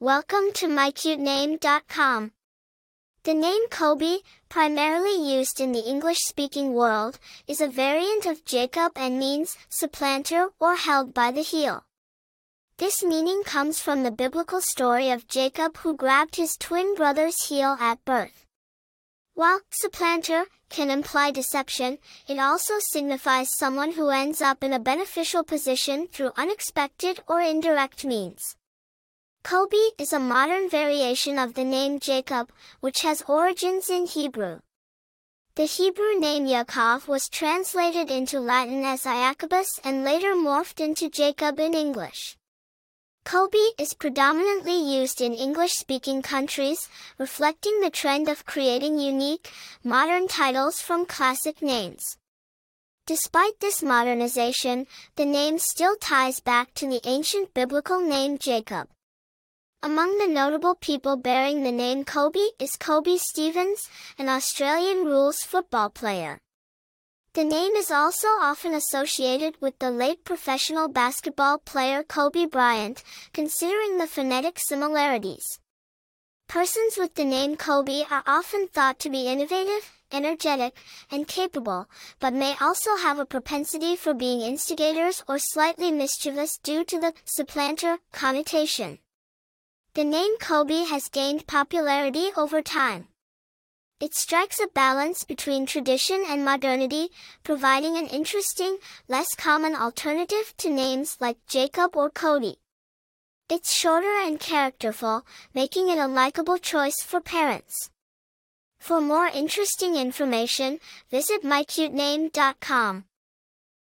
Welcome to mycutename.com. The name Koby, primarily used in the English-speaking world, is a variant of Jacob and means supplanter or held by the heel. This meaning comes from the biblical story of Jacob who grabbed his twin brother's heel at birth. While supplanter can imply deception, it also signifies someone who ends up in a beneficial position through unexpected or indirect means. Koby is a modern variation of the name Jacob, which has origins in Hebrew. The Hebrew name Yaakov was translated into Latin as Iacobus and later morphed into Jacob in English. Koby is predominantly used in English-speaking countries, reflecting the trend of creating unique, modern titles from classic names. Despite this modernization, the name still ties back to the ancient biblical name Jacob. Among the notable people bearing the name Koby is Koby Stevens, an Australian rules football player. The name is also often associated with the late professional basketball player Kobe Bryant, considering the phonetic similarities. Persons with the name Koby are often thought to be innovative, energetic, and capable, but may also have a propensity for being instigators or slightly mischievous due to the supplanter connotation. The name Koby has gained popularity over time. It strikes a balance between tradition and modernity, providing an interesting, less common alternative to names like Jacob or Cody. It's shorter and characterful, making it a likable choice for parents. For more interesting information, visit mycutename.com.